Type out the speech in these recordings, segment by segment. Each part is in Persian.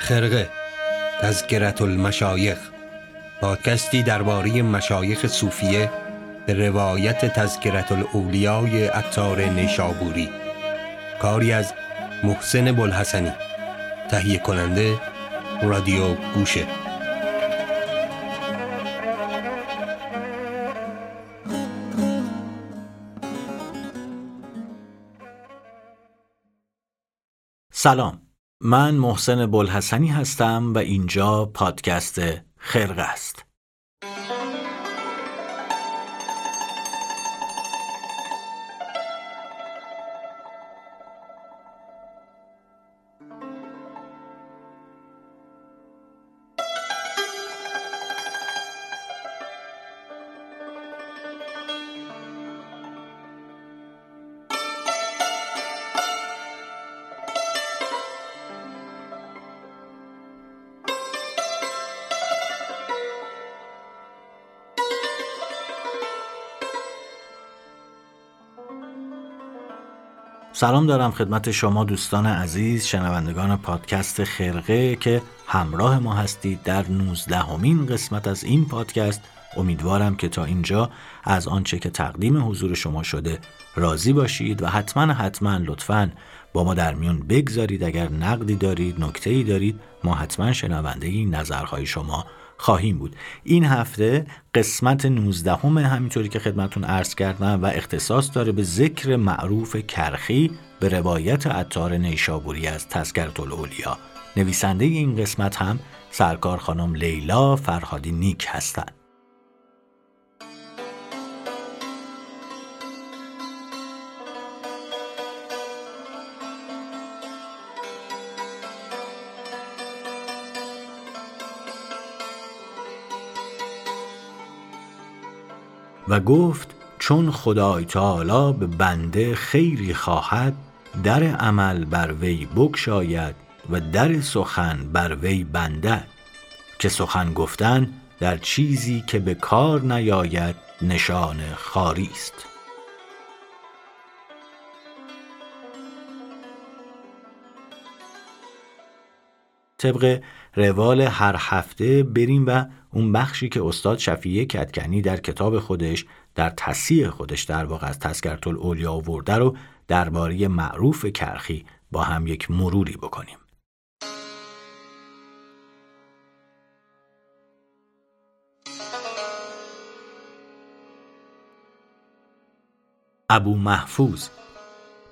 خرقه تذکرت المشایخ پادکستی درباره مشایخ صوفیه به روایت تذکرت الاولیای عطار نیشابوری. کاری از محسن بلحسنی تهیه کننده رادیو گوشه. سلام. من محسن بلحسنی هستم و اینجا پادکست خرقه است. سلام دارم خدمت شما دوستان عزیز شنوندگان پادکست خرقه که همراه ما هستید در 19 همین قسمت از این پادکست. امیدوارم که تا اینجا از آنچه که تقدیم حضور شما شده راضی باشید و حتما حتما لطفا با ما در میون بگذارید. اگر نقدی دارید نکته ای دارید ما حتما شنونده نظرهای شما خواهیم بود. این هفته قسمت 19 همه همینطوری که خدمتون عرض کردم و اختصاص داره به ذکر معروف کرخی به روایت عطار نیشابوری از تذکرت الاولیا نویسنده این قسمت هم سرکار خانم لیلا فرهادی نیک هستند. و گفت چون خدای تعالی به بنده خیری خواهد در عمل بر وی بگشاید و در سخن بر وی بندد. که سخن گفتن در چیزی که به کار نیاید نشان خاری است. طبق روال هر هفته بریم و اون بخشی که استاد شفیه کتکنی در کتاب خودش در تصیح خودش در واقع از تذکرت الاولیا آورده رو درباره معروف کرخی با هم یک مروری بکنیم. ابو محفوظ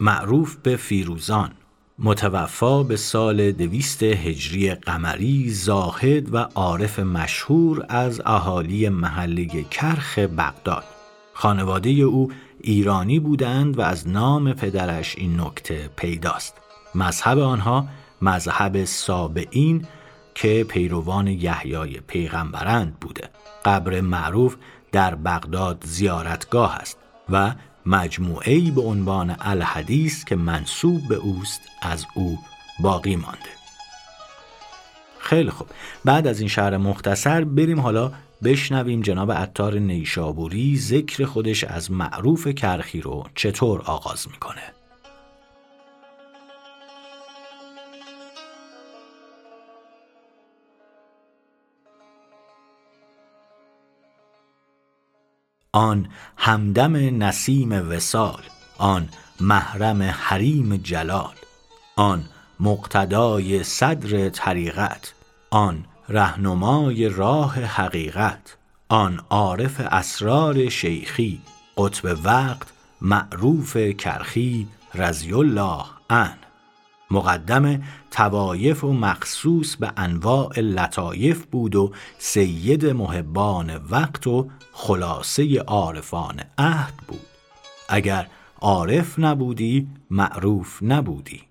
معروف به فیروزان. متوفا به سال دویست هجری قمری زاهد و عارف مشهور از اهالی محله کرخ بغداد. خانواده او ایرانی بودند و از نام پدرش این نکته پیداست. مذهب آنها مذهب سابعین که پیروان یحیای پیغمبرند بوده. قبر معروف در بغداد زیارتگاه است و مجموعه به عنوان الحدیث که منصوب به اوست از او باقی مانده. خیلی خوب. بعد از این شهر مختصر بریم حالا بشنویم جناب عطار نیشابوری ذکر خودش از معروف کرخی رو چطور آغاز می‌کنه. آن همدم نسیم وسال آن محرم حریم جلال آن مقتدای صدر طریقت آن رهنمای راه حقیقت آن عارف اسرار شیخی قطب وقت معروف کرخی رضی الله عنه. مقدم توایف و مخصوص به انواع لطایف بود و سید محبان وقت و خلاصه عارفان عهد بود. اگر عارف نبودی معروف نبودی.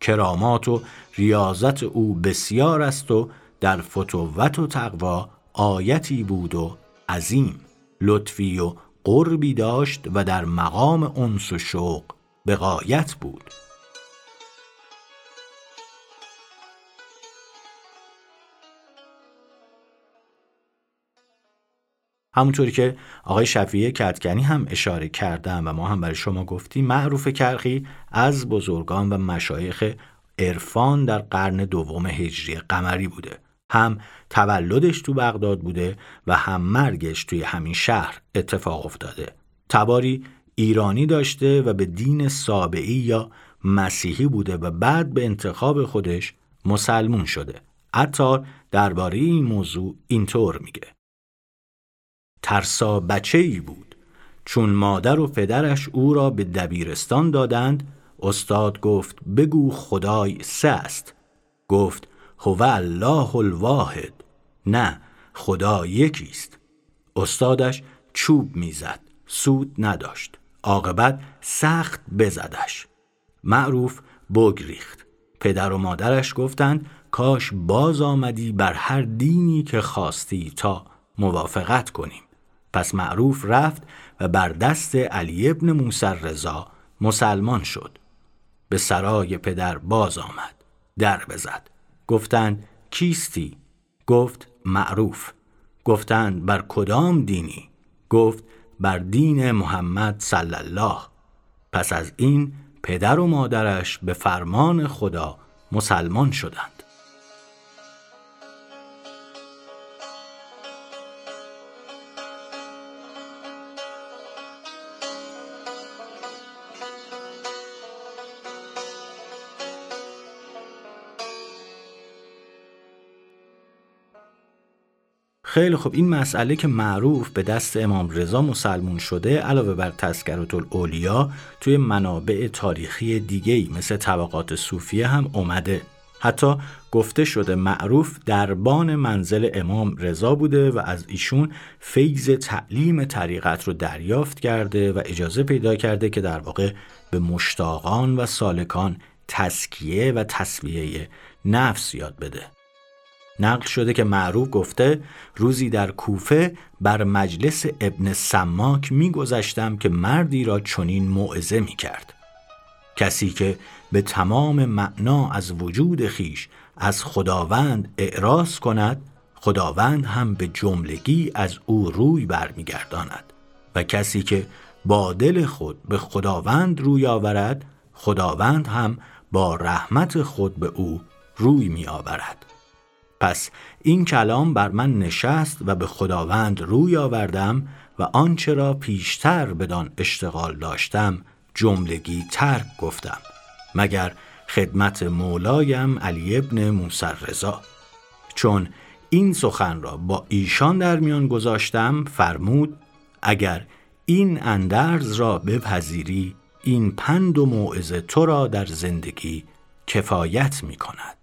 کرامات و ریاضت او بسیار است و در فتوت و تقوا آیتی بود و عظیم. لطفی و قربی داشت و در مقام انس و شوق به غایت بود. همونطوری که آقای شفیه کتکنی هم اشاره کردن و ما هم برای شما گفتیم معروف کرخی از بزرگان و مشایخ عرفان در قرن دوم هجری قمری بوده. هم تولدش تو بغداد بوده و هم مرگش توی همین شهر اتفاق افتاده. تباری ایرانی داشته و به دین سابعی یا مسیحی بوده و بعد به انتخاب خودش مسلمون شده. عطار درباره این موضوع اینطور میگه. ترسا بچه ای بود. چون مادر و پدرش او را به دبیرستان دادند استاد گفت بگو خدای سه است. گفت هو الله الواحد. نه خدا یکیست استادش چوب می‌زد سود نداشت. عاقبت سخت بزدش. معروف بگریخت پدر و مادرش گفتند کاش باز آمدی بر هر دینی که خواستی تا موافقت کنیم. پس معروف رفت و بر دست علی ابن موسر رضا مسلمان شد. به سرای پدر باز آمد در بزد. گفتند کیستی؟ گفت معروف. گفتند بر کدام دینی؟ گفت بر دین محمد صلی الله. پس از این پدر و مادرش به فرمان خدا مسلمان شدند. خیلی خب این مسئله که معروف به دست امام رضا مسلمون شده علاوه بر تذکرات الاولیا توی منابع تاریخی دیگهی مثل طبقات صوفیه هم اومده. حتی گفته شده معروف دربان منزل امام رضا بوده و از ایشون فیض تعلیم طریقت رو دریافت کرده و اجازه پیدا کرده که در واقع به مشتاقان و سالکان تسکیه و تصویه نفس یاد بده. نقل شده که معروف گفته روزی در کوفه بر مجلس ابن سماک میگذشتم که مردی را چنین موعظه می کرد. کسی که به تمام معنا از وجود خیش از خداوند اعراض کند خداوند هم به جملگی از او روی برمیگرداند و کسی که با دل خود به خداوند روی آورد خداوند هم با رحمت خود به او روی می آورد. پس این کلام بر من نشست و به خداوند روی آوردم و آنچه را پیشتر بدان اشتغال داشتم جملگی ترک گفتم مگر خدمت مولایم علی ابن موسر رضا چون این سخن را با ایشان در میان گذاشتم فرمود اگر این اندرز را بپذیری این پند و موعظه تو را در زندگی کفایت می کند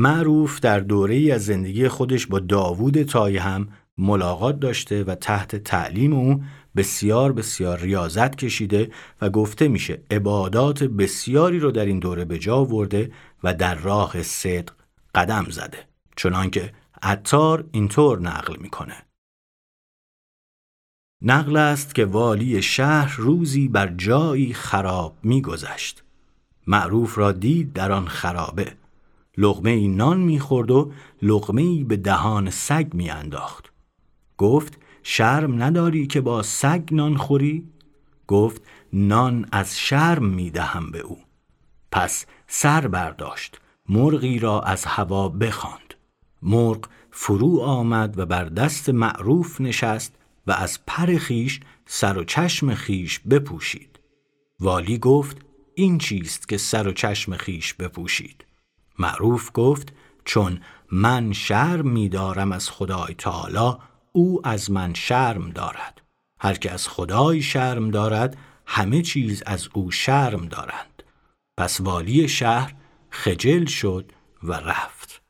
معروف در دوره از زندگی خودش با داوود تای هم ملاقات داشته و تحت تعلیم او بسیار بسیار ریاضت کشیده و گفته میشه عبادات بسیاری رو در این دوره به جا ورده و در راه صدق قدم زده. چنانکه عطار اینطور نقل می‌کنه. نقل است که والی شهر روزی بر جایی خراب میگذشت. معروف را دید در آن خرابه. لغمه ای نان می‌خورد و لغمه ای به دهان سگ میانداخت. گفت شرم نداری که با سگ نان خوری؟ گفت نان از شرم می‌دهم به او. پس سر برداشت مرغی را از هوا بخواند. مرغ فرو آمد و بر دست معروف نشست و از پر خیش سر و چشم خیش بپوشید. والی گفت این چیست که سر و چشم خیش بپوشید؟ معروف گفت چون من شرم میدارم از خدای تعالی او از من شرم دارد. هر که از خدای شرم دارد همه چیز از او شرم دارند. پس والی شهر خجل شد و رفت.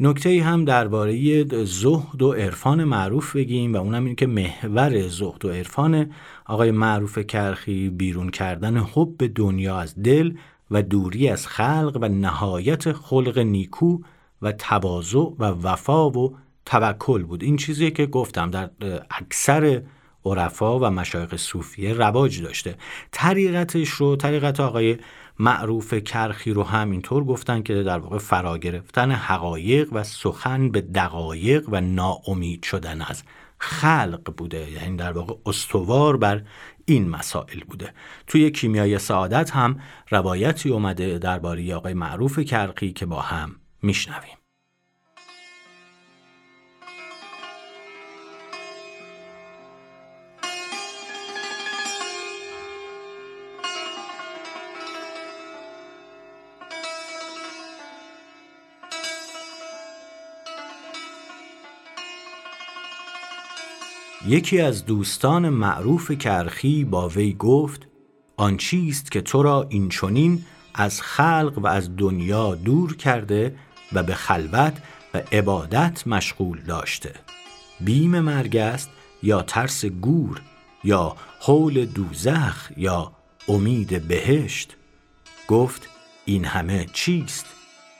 نکته هم درباره زهد و عرفان معروف بگیم و اونم این که محور زهد و عرفان آقای معروف کرخی بیرون کردن حب دنیا از دل و دوری از خلق و نهایت خلق نیکو و تواضع و وفا و توکل بود. این چیزی که گفتم در اکثر عرفا و مشایخ صوفیه رواج داشته. طریقتش رو طریقت آقای معروف کرخی رو هم اینطور گفتن که در واقع فرا گرفتن حقایق و سخن به دقایق و ناامید شدن از خلق بوده. یعنی در واقع استوار بر این مسائل بوده. توی کیمیای سعادت هم روایتی اومده درباره آقای معروف کرقی که با هم میشنویم. یکی از دوستان معروف کرخی با وی گفت آن چیست که تو را این چونین از خلق و از دنیا دور کرده و به خلوت و عبادت مشغول داشته؟ بیم مرگ است یا ترس گور یا حول دوزخ یا امید بهشت؟ گفت این همه چیست؟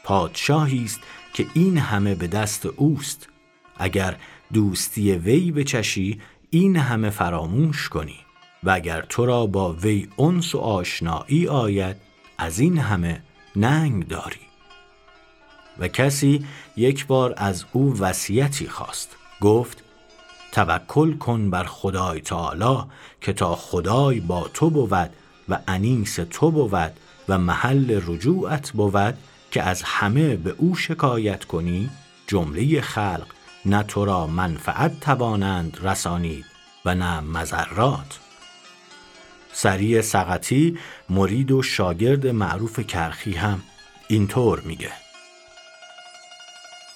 پادشاهی است که این همه به دست اوست. اگر دوستی وی بچشی این همه فراموش کنی. و اگر تو را با وی انس و آشنایی آید از این همه ننگ داری. و کسی یک بار از او وصیتی خواست. گفت توکل کن بر خدای تعالی که تا خدای با تو بود و انیس تو بود و محل رجوعت بود که از همه به او شکایت کنی جمله خلق نه تو را منفعت توانند رسانید و نه مذرات سریع سقطی مرید و شاگرد معروف کرخی هم اینطور میگه.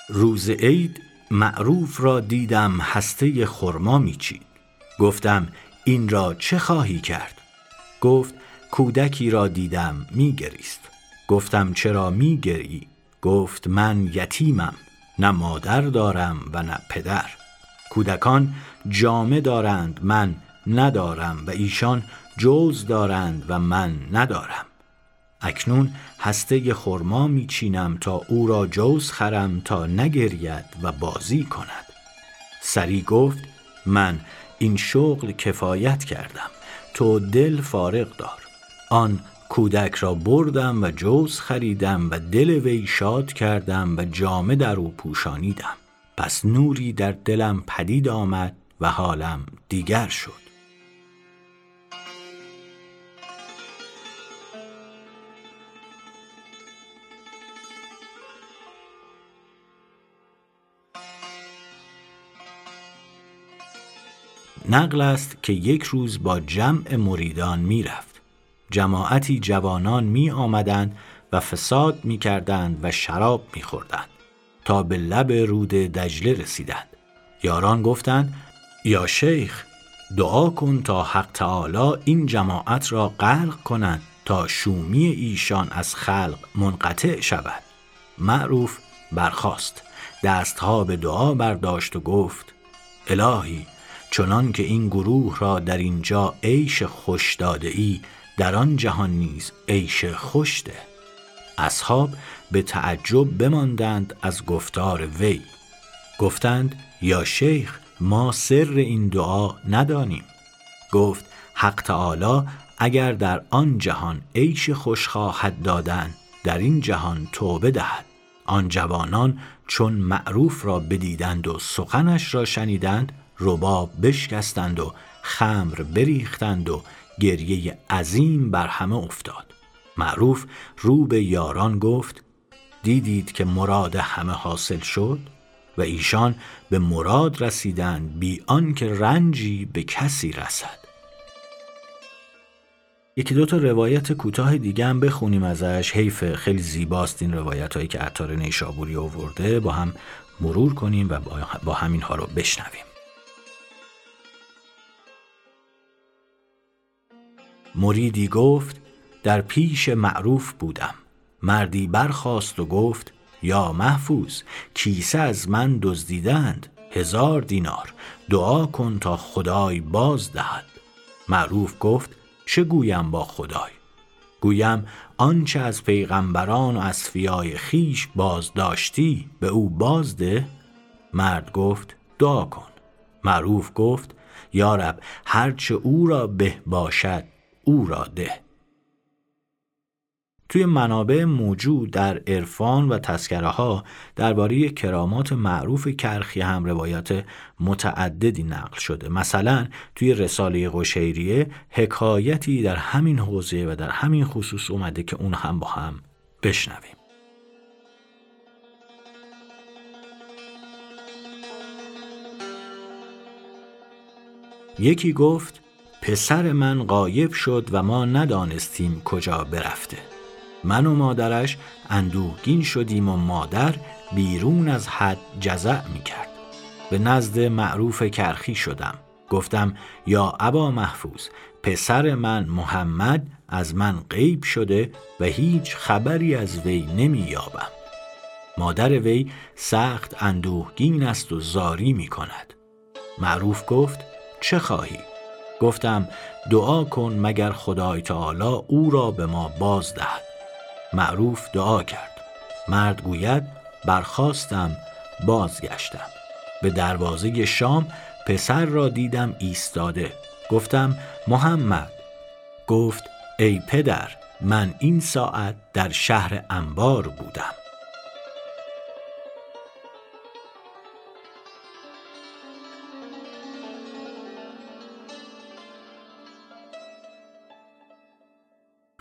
روز عید معروف را دیدم هسته خرما میچید. گفتم این را چه خواهی کرد؟ گفت کودکی را دیدم میگریست. گفتم چرا میگری؟ گفت من یتیمم. نه مادر دارم و نه پدر. کودکان جامه دارند من ندارم و ایشان جوز دارند و من ندارم. اکنون هسته خرما میچینم تا او را جوز خرم تا نگرید و بازی کند. سری گفت من این شغل کفایت کردم. تو دل فارغ دار. آن کودک را بردم و جوز خریدم و دل وی شاد کردم و جامه در او پوشانیدم. پس نوری در دلم پدید آمد و حالم دیگر شد. نقل است که یک روز با جمع مریدان می‌رفت. جماعتی جوانان می آمدند و فساد می کردند و شراب می خوردند. تا به لب رود دجله رسیدند. یاران گفتند یا شیخ دعا کن تا حق تعالی این جماعت را غرق کنند تا شومی ایشان از خلق منقطع شود. معروف برخاست. دستها به دعا برداشت و گفت الهی چنان که این گروه را در اینجا عیش خوش داده ای در آن جهان نیز عیش خوشده اصحاب به تعجب بماندند از گفتار وی. گفتند یا شیخ ما سر این دعا ندانیم. گفت حق تعالی اگر در آن جهان عیش خوش خواهد دادن در این جهان توبه دهد. آن جوانان چون معروف را بدیدند و سخنش را شنیدند رباب بشکستند و خمر بریختند و گریه عظیم بر همه افتاد. معروف رو به یاران گفت دیدید که مراد همه حاصل شد؟ و ایشان به مراد رسیدند بی آنکه رنجی به کسی رسد. یکی دو تا روایت کوتاه دیگه هم بخونیم ازش. حیف خیلی زیباست این روایت هایی که عطار نیشابوری آورده. با هم مرور کنیم و با همین ها رو بشنویم. مریدی گفت در پیش معروف بودم. مردی برخاست و گفت یا محفوظ کیسه از من دزدیدند هزار دینار دعا کن تا خدای باز دهد. معروف گفت چه گویم با خدای؟ گویم آنچه از پیغمبران و اصفیای خیش باز داشتی به او بازده مرد گفت دعا کن. معروف گفت یارب هرچه او را به باشد او را ده. توی منابع موجود در عرفان و تسکره ها درباره کرامات معروف کرخی هم روایات متعددی نقل شده. مثلا توی رساله قشیریه حکایتی در همین حوزه و در همین خصوص اومده که اون هم با هم بشنویم. یکی گفت پسر من قایب شد و ما ندانستیم کجا برفته. من و مادرش اندوهگین شدیم و مادر بیرون از حد جزع می کرد به نزد معروف کرخی شدم. گفتم یا ابا محفوظ پسر من محمد از من غیب شده و هیچ خبری از وی نمی یابم مادر وی سخت اندوهگین است و زاری می کند معروف گفت چه خواهی؟ گفتم دعا کن مگر خدای تعالی او را به ما باز دهد. معروف دعا کرد. مرد گوید برخواستم بازگشتم. به دروازه شام پسر را دیدم ایستاده. گفتم محمد. گفت ای پدر من این ساعت در شهر انبار بودم.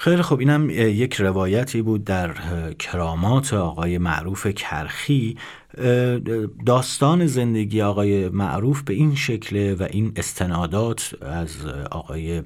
خیلی خب اینم یک روایتی بود در کرامات آقای معروف کرخی. داستان زندگی آقای معروف به این شکله و این استنادات از آقای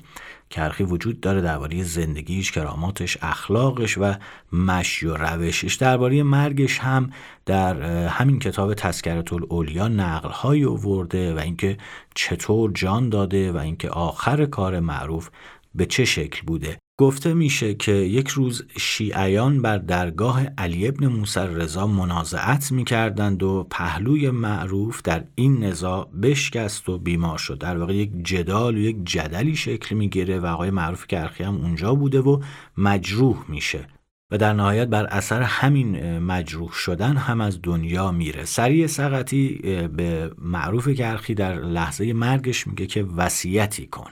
کرخی وجود داره درباره زندگیش کراماتش اخلاقش و مشی و روشش. درباره مرگش هم در همین کتاب تذکرت الاولیا نقل های آورده و اینکه چطور جان داده و اینکه آخر کار معروف به چه شکل بوده. گفته میشه که یک روز شیعیان بر درگاه علی ابن موسی رضا منازعت می‌کردند و پهلوی معروف در این نزاع بشکست و بیمار شد. در واقع یک جدال و یک جدلی شکل می‌گیره و آقای معروف کرخی هم اونجا بوده و مجروح میشه و در نهایت بر اثر همین مجروح شدن هم از دنیا میره. سریع سقطی به معروف کرخی در لحظه مرگش میگه که وصیتی کن.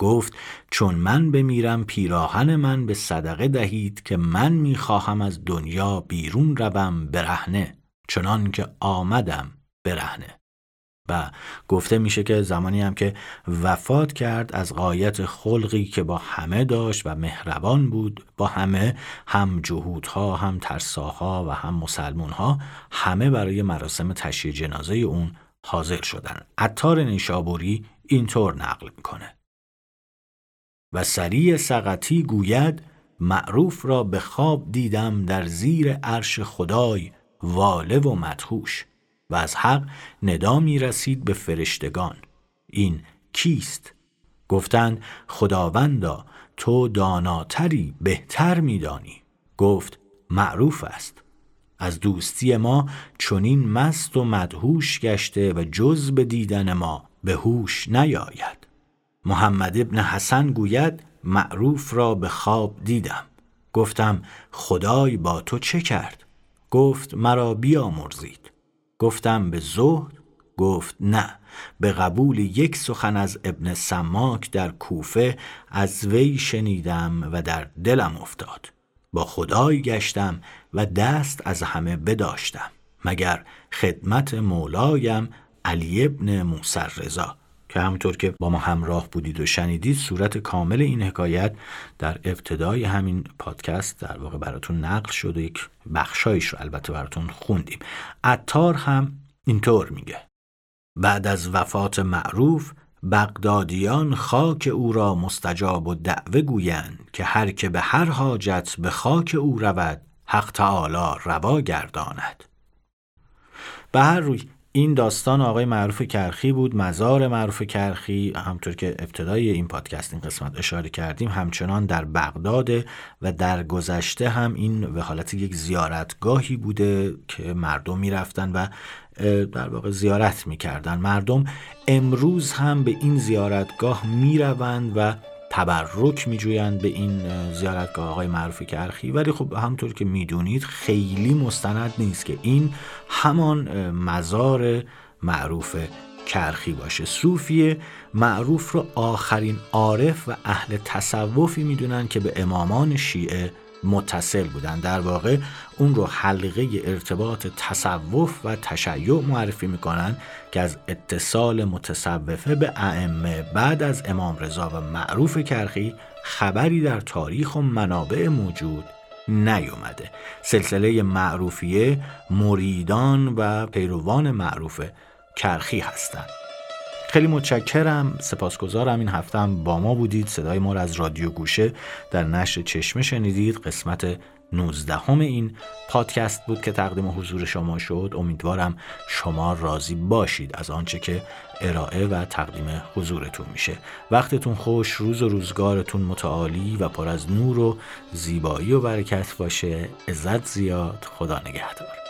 گفت چون من بمیرم پیراهن من به صدقه دهید که من می‌خواهم از دنیا بیرون روم برهنه چنان که آمدم برهنه. و گفته میشه که زمانی هم که وفات کرد از قایت خلقی که با همه داشت و مهربان بود با همه هم جهودها هم ترساها و هم مسلمونها همه برای مراسم تشییع جنازه اون حاضر شدن. عطار نیشابوری اینطور نقل می‌کنه. و سریع سقطی گوید معروف را به خواب دیدم در زیر عرش خدای واله و مدهوش و از حق ندا می رسید به فرشتگان. این کیست؟ گفتند خداوندا تو داناتری بهتر میدانی گفت معروف است. از دوستی ما چنین مست و مدهوش گشته و جز به دیدن ما به هوش نیاید. محمد ابن حسن گوید معروف را به خواب دیدم. گفتم خدای با تو چه کرد؟ گفت مرا بیامرزید. گفتم به زهد؟ گفت نه. به قبول یک سخن از ابن سماک در کوفه از وی شنیدم و در دلم افتاد. با خدای گشتم و دست از همه بداشتم مگر خدمت مولایم علی ابن موسر رضا که همونطور که با ما همراه بودید و شنیدید صورت کامل این حکایت در ابتدای همین پادکست در واقع براتون نقل شد و یک بخشایش رو البته براتون خوندیم. عطار هم اینطور میگه. بعد از وفات معروف بغدادیان خاک او را مستجاب و دعوه گویند که هر که به هر حاجت به خاک او رود حق تعالی روا گرداند. به هر روی این داستان آقای معروف کرخی بود مزار معروف کرخی همطور که ابتدای این پادکست این قسمت اشاره کردیم همچنان در بغداد و در گذشته هم این به حالت یک زیارتگاهی بوده که مردم می‌رفتن و در واقع زیارت می‌کردن. مردم امروز هم به این زیارتگاه می‌روند و تبرک میجویند به این زیارتگاه آقای معروف کرخی. ولی خب همطور که می‌دونید خیلی مستند نیست که این همان مزار معروف کرخی باشه. صوفیه معروف رو آخرین عارف و اهل تصوفی می‌دونن که به امامان شیعه متصل بودن. در واقع اون رو حلقه ارتباط تصوف و تشیع معرفی می‌کنن که از اتصال متصوفه به ائمه. بعد از امام رضا و معروف کرخی خبری در تاریخ و منابع موجود نیومده. سلسله معروفیه مریدان و پیروان معروف کرخی هستند خیلی متشکرم. سپاسگزارم. این هفته هم با ما بودید. صدای ما را از رادیو گوشه در نشر چشمه شنیدید. قسمت 19 این پادکست بود که تقدیم حضور شما شد. امیدوارم شما راضی باشید از آنچه که ارائه و تقدیم حضورتون میشه. وقتتون خوش روز و روزگارتون متعالی و پر از نور و زیبایی و برکت باشه. عزت زیاد. خدا نگهدار.